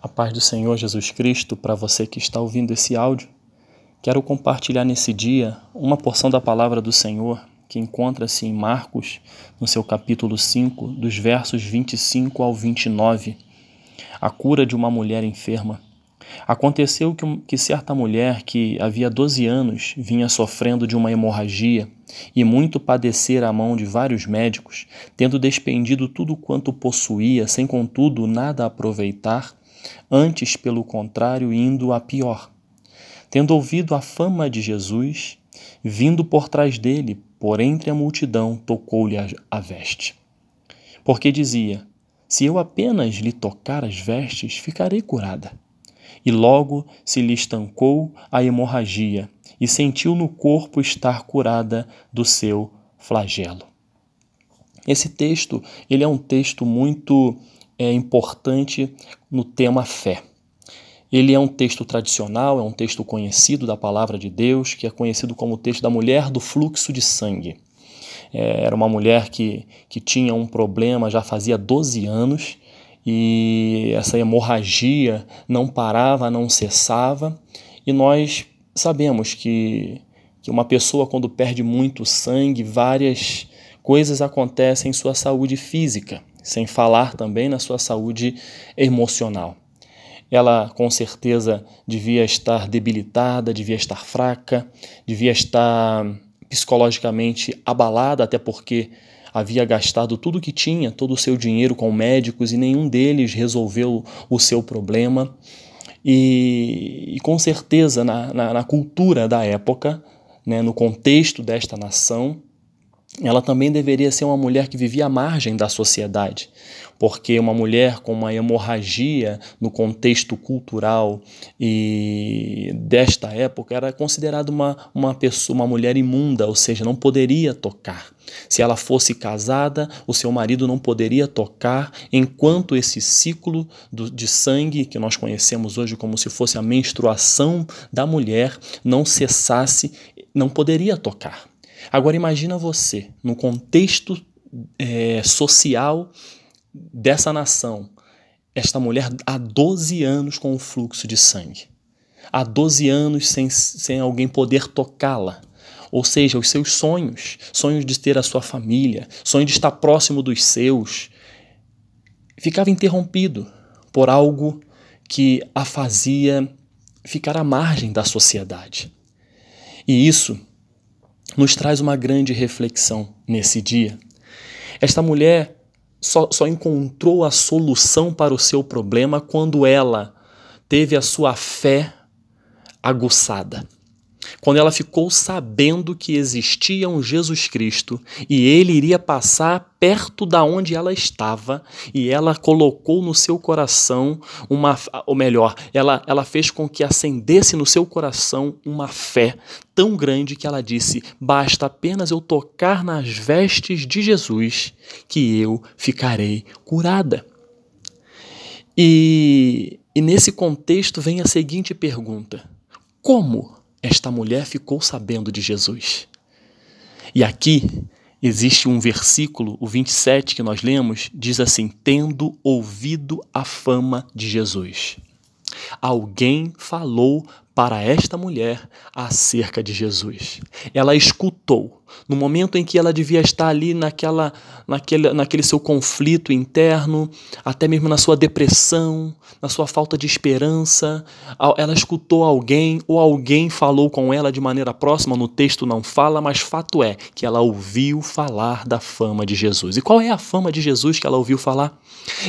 A paz do Senhor Jesus Cristo para você que está ouvindo esse áudio. Quero compartilhar nesse dia uma porção da palavra do Senhor que encontra-se em Marcos, no seu capítulo 5, dos versos 25 ao 29. A cura de uma mulher enferma. Aconteceu que, que certa mulher que havia 12 anos vinha sofrendo de uma hemorragia e muito padecer à mão de vários médicos, tendo despendido tudo quanto possuía, sem contudo nada aproveitar, antes, pelo contrário, indo a pior. Tendo ouvido a fama de Jesus, vindo por trás dele, por entre a multidão, tocou-lhe a veste. Porque dizia: Se eu apenas lhe tocar as vestes, ficarei curada. E logo se lhe estancou a hemorragia e sentiu no corpo estar curada do seu flagelo. Esse texto, ele é um texto muito é importante no tema fé. Ele é um texto tradicional, é um texto conhecido da palavra de Deus, que é conhecido como o texto da mulher do fluxo de sangue. É, era uma mulher que, que tinha um problema já fazia 12 anos e essa hemorragia não parava, não cessava. E nós sabemos que, que uma pessoa, quando perde muito sangue, várias coisas acontecem em sua saúde física sem falar também na sua saúde emocional. Ela com certeza devia estar debilitada, devia estar fraca, devia estar psicologicamente abalada, até porque havia gastado tudo o que tinha, todo o seu dinheiro com médicos e nenhum deles resolveu o seu problema. E, e com certeza, na, na, na, cultura da época, né, no contexto desta nação, ela também deveria ser uma mulher que vivia à margem da sociedade, porque uma mulher com uma hemorragia no contexto cultural e desta época era considerada uma, uma pessoa, uma mulher imunda, ou seja, não poderia tocar. Se ela fosse casada, o seu marido não poderia tocar enquanto esse ciclo do, de sangue, que nós conhecemos hoje como se fosse a menstruação da mulher, não cessasse, não poderia tocar. Agora imagina você, no contexto é, social dessa nação, esta mulher há 12 anos com o fluxo de sangue. Há 12 anos sem, sem alguém poder tocá-la. Ou seja, os seus sonhos, sonhos de ter a sua família, sonho de estar próximo dos seus, ficava interrompido por algo que a fazia ficar à margem da sociedade. E isso nos traz uma grande reflexão nesse dia. Esta mulher só, só encontrou a solução para o seu problema quando ela teve a sua fé aguçada quando ela ficou sabendo que existia um Jesus Cristo e ele iria passar perto da onde ela estava e ela colocou no seu coração uma, ou melhor, ela, ela fez com que acendesse no seu coração uma fé tão grande que ela disse: basta apenas eu tocar nas vestes de Jesus que eu ficarei curada. E, e nesse contexto vem a seguinte pergunta: como esta mulher ficou sabendo de Jesus. E aqui existe um versículo, o 27 que nós lemos, diz assim: tendo ouvido a fama de Jesus. Alguém falou para esta mulher acerca de Jesus. Ela escutou no momento em que ela devia estar ali naquela, naquele, naquele seu conflito interno, até mesmo na sua depressão, na sua falta de esperança, ela escutou alguém ou alguém falou com ela de maneira próxima, no texto não fala, mas fato é que ela ouviu falar da fama de Jesus. E qual é a fama de Jesus que ela ouviu falar?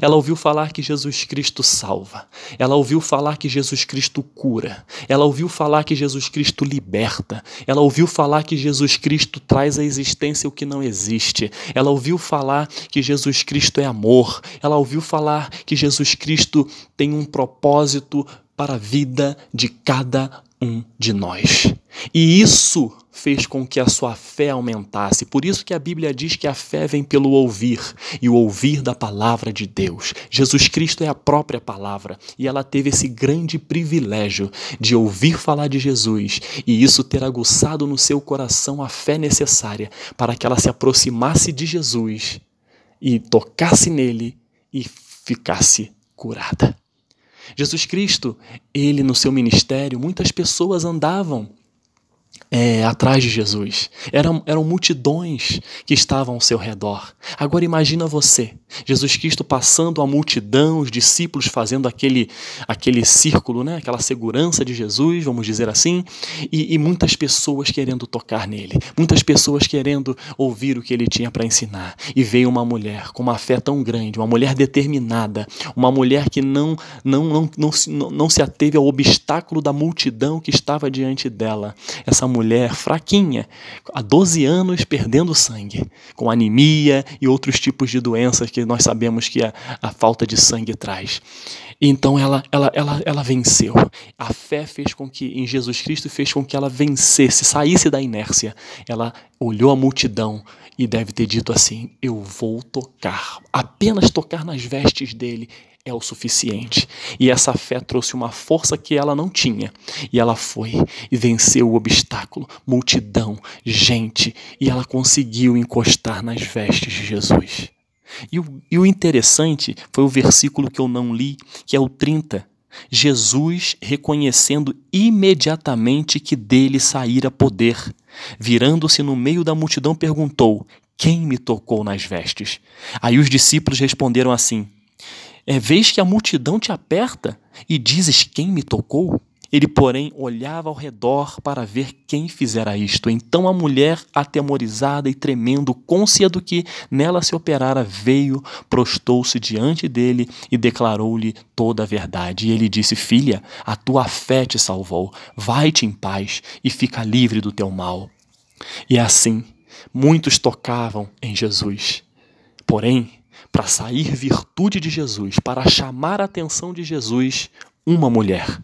Ela ouviu falar que Jesus Cristo salva. Ela ouviu falar que Jesus Cristo cura. Ela ouviu falar que Jesus Cristo liberta. Ela ouviu falar que Jesus Cristo traz à existência o que não existe. Ela ouviu falar que Jesus Cristo é amor. Ela ouviu falar que Jesus Cristo tem um propósito para a vida de cada um de nós. E isso fez com que a sua fé aumentasse. Por isso que a Bíblia diz que a fé vem pelo ouvir e o ouvir da palavra de Deus. Jesus Cristo é a própria palavra e ela teve esse grande privilégio de ouvir falar de Jesus e isso ter aguçado no seu coração a fé necessária para que ela se aproximasse de Jesus e tocasse nele e ficasse curada. Jesus Cristo, ele no seu ministério, muitas pessoas andavam é, atrás de Jesus. Eram, eram multidões que estavam ao seu redor. Agora imagina você, Jesus Cristo passando a multidão, os discípulos fazendo aquele, aquele círculo, né? aquela segurança de Jesus, vamos dizer assim, e, e muitas pessoas querendo tocar nele, muitas pessoas querendo ouvir o que ele tinha para ensinar. E veio uma mulher com uma fé tão grande, uma mulher determinada, uma mulher que não, não, não, não, não, não se ateve ao obstáculo da multidão que estava diante dela. Essa mulher fraquinha, há 12 anos perdendo sangue, com anemia e outros tipos de doenças que nós sabemos que a, a falta de sangue traz. Então ela, ela, ela, ela venceu. A fé fez com que, em Jesus Cristo, fez com que ela vencesse, saísse da inércia. Ela olhou a multidão e deve ter dito assim: Eu vou tocar, apenas tocar nas vestes dele é o suficiente. E essa fé trouxe uma força que ela não tinha. E ela foi e venceu o obstáculo, multidão, gente, e ela conseguiu encostar nas vestes de Jesus. E o, e o interessante foi o versículo que eu não li, que é o 30. Jesus, reconhecendo imediatamente que dele saíra poder, virando-se no meio da multidão, perguntou: Quem me tocou nas vestes? Aí os discípulos responderam assim: é, vês que a multidão te aperta e dizes quem me tocou? Ele, porém, olhava ao redor para ver quem fizera isto. Então a mulher, atemorizada e tremendo, côncia do que nela se operara, veio, prostou-se diante dele e declarou-lhe toda a verdade. E ele disse: Filha, a tua fé te salvou. Vai-te em paz e fica livre do teu mal. E assim, muitos tocavam em Jesus. Porém, para sair virtude de Jesus, para chamar a atenção de Jesus, uma mulher.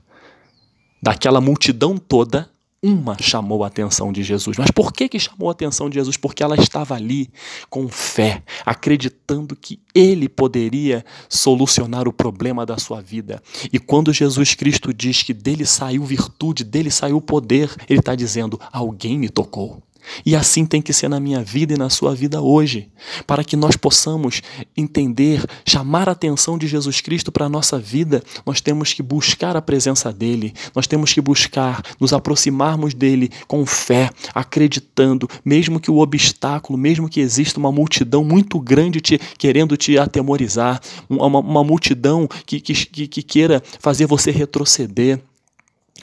Daquela multidão toda, uma chamou a atenção de Jesus. Mas por que, que chamou a atenção de Jesus? Porque ela estava ali com fé, acreditando que ele poderia solucionar o problema da sua vida. E quando Jesus Cristo diz que dele saiu virtude, dele saiu poder, ele está dizendo: alguém me tocou. E assim tem que ser na minha vida e na sua vida hoje, para que nós possamos entender, chamar a atenção de Jesus Cristo para a nossa vida, nós temos que buscar a presença dele, nós temos que buscar nos aproximarmos dele com fé, acreditando, mesmo que o obstáculo, mesmo que exista uma multidão muito grande te, querendo te atemorizar, uma, uma multidão que, que, que queira fazer você retroceder.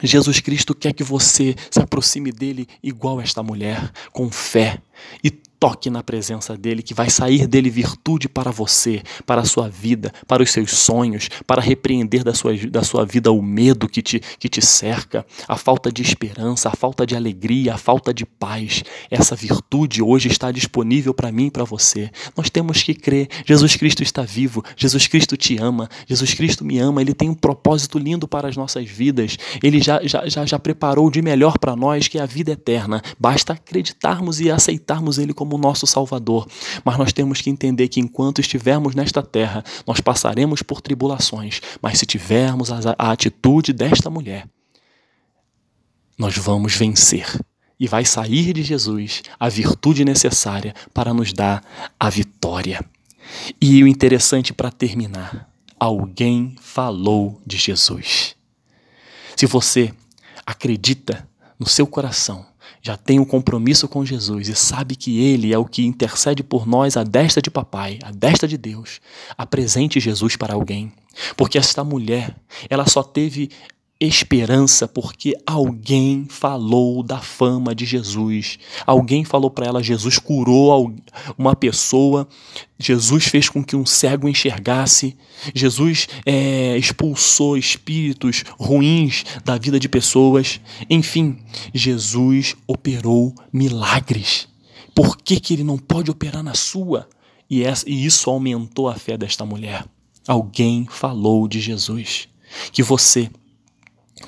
Jesus Cristo quer que você se aproxime dele igual esta mulher, com fé. E toque na presença dele, que vai sair dele virtude para você, para a sua vida, para os seus sonhos, para repreender da sua, da sua vida o medo que te, que te cerca, a falta de esperança, a falta de alegria, a falta de paz. Essa virtude hoje está disponível para mim e para você. Nós temos que crer. Jesus Cristo está vivo, Jesus Cristo te ama, Jesus Cristo me ama, ele tem um propósito lindo para as nossas vidas. Ele já, já, já, já preparou de melhor para nós, que é a vida eterna. Basta acreditarmos e aceitarmos ele como como nosso Salvador. Mas nós temos que entender que enquanto estivermos nesta terra, nós passaremos por tribulações. Mas se tivermos a, a atitude desta mulher, nós vamos vencer. E vai sair de Jesus a virtude necessária para nos dar a vitória. E o interessante para terminar: alguém falou de Jesus. Se você acredita no seu coração já tem um compromisso com Jesus e sabe que Ele é o que intercede por nós a destra de papai, a destra de Deus, apresente Jesus para alguém. Porque esta mulher, ela só teve esperança porque alguém falou da fama de Jesus. Alguém falou para ela: Jesus curou uma pessoa, Jesus fez com que um cego enxergasse, Jesus é, expulsou espíritos ruins da vida de pessoas. Enfim, Jesus operou milagres. Por que, que ele não pode operar na sua? E, essa, e isso aumentou a fé desta mulher. Alguém falou de Jesus. Que você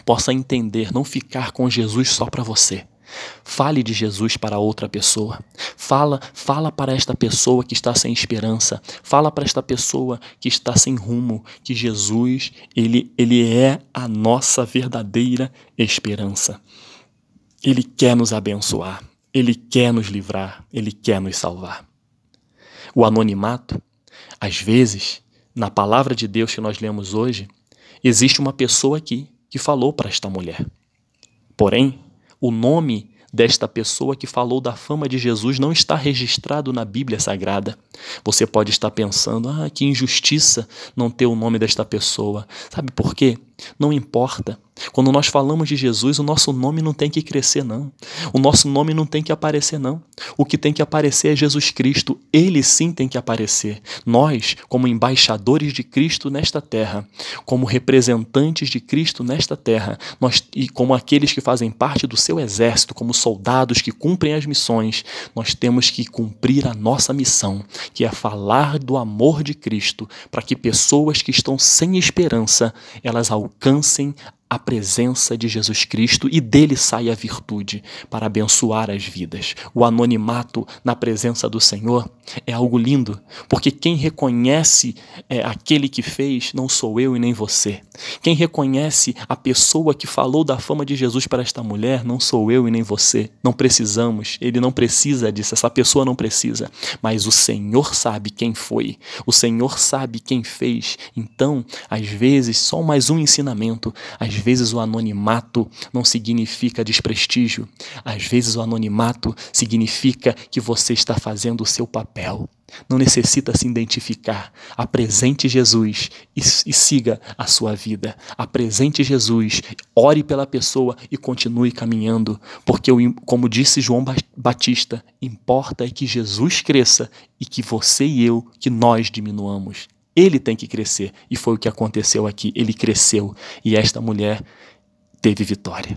possa entender, não ficar com Jesus só para você. Fale de Jesus para outra pessoa. Fala, fala para esta pessoa que está sem esperança. Fala para esta pessoa que está sem rumo que Jesus, ele ele é a nossa verdadeira esperança. Ele quer nos abençoar, ele quer nos livrar, ele quer nos salvar. O anonimato, às vezes, na palavra de Deus que nós lemos hoje, Existe uma pessoa aqui que falou para esta mulher. Porém, o nome desta pessoa que falou da fama de Jesus não está registrado na Bíblia Sagrada. Você pode estar pensando, ah, que injustiça não ter o nome desta pessoa. Sabe por quê? Não importa. Quando nós falamos de Jesus, o nosso nome não tem que crescer, não. O nosso nome não tem que aparecer, não. O que tem que aparecer é Jesus Cristo. Ele sim tem que aparecer. Nós, como embaixadores de Cristo nesta terra, como representantes de Cristo nesta terra, nós, e como aqueles que fazem parte do seu exército, como soldados que cumprem as missões, nós temos que cumprir a nossa missão, que é falar do amor de Cristo, para que pessoas que estão sem esperança, elas alcancem a presença de Jesus Cristo e dele sai a virtude para abençoar as vidas. O anonimato na presença do Senhor é algo lindo, porque quem reconhece é, aquele que fez não sou eu e nem você. Quem reconhece a pessoa que falou da fama de Jesus para esta mulher não sou eu e nem você. Não precisamos, ele não precisa disso, essa pessoa não precisa, mas o Senhor sabe quem foi, o Senhor sabe quem fez. Então, às vezes, só mais um ensinamento, às vezes o anonimato não significa desprestígio, às vezes o anonimato significa que você está fazendo o seu papel. Não necessita se identificar. Apresente Jesus e, e, siga a sua vida. Apresente Jesus, ore pela pessoa e continue caminhando. Porque, como disse João Batista, importa é que Jesus cresça e que você e eu, que nós diminuamos. Ele tem que crescer. E foi o que aconteceu aqui. Ele cresceu. E esta mulher teve vitória.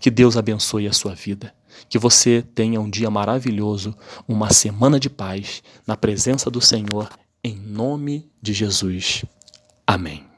Que Deus abençoe a sua vida. Que você tenha um dia maravilhoso, uma semana de paz, na presença do Senhor, em nome de Jesus. Amém.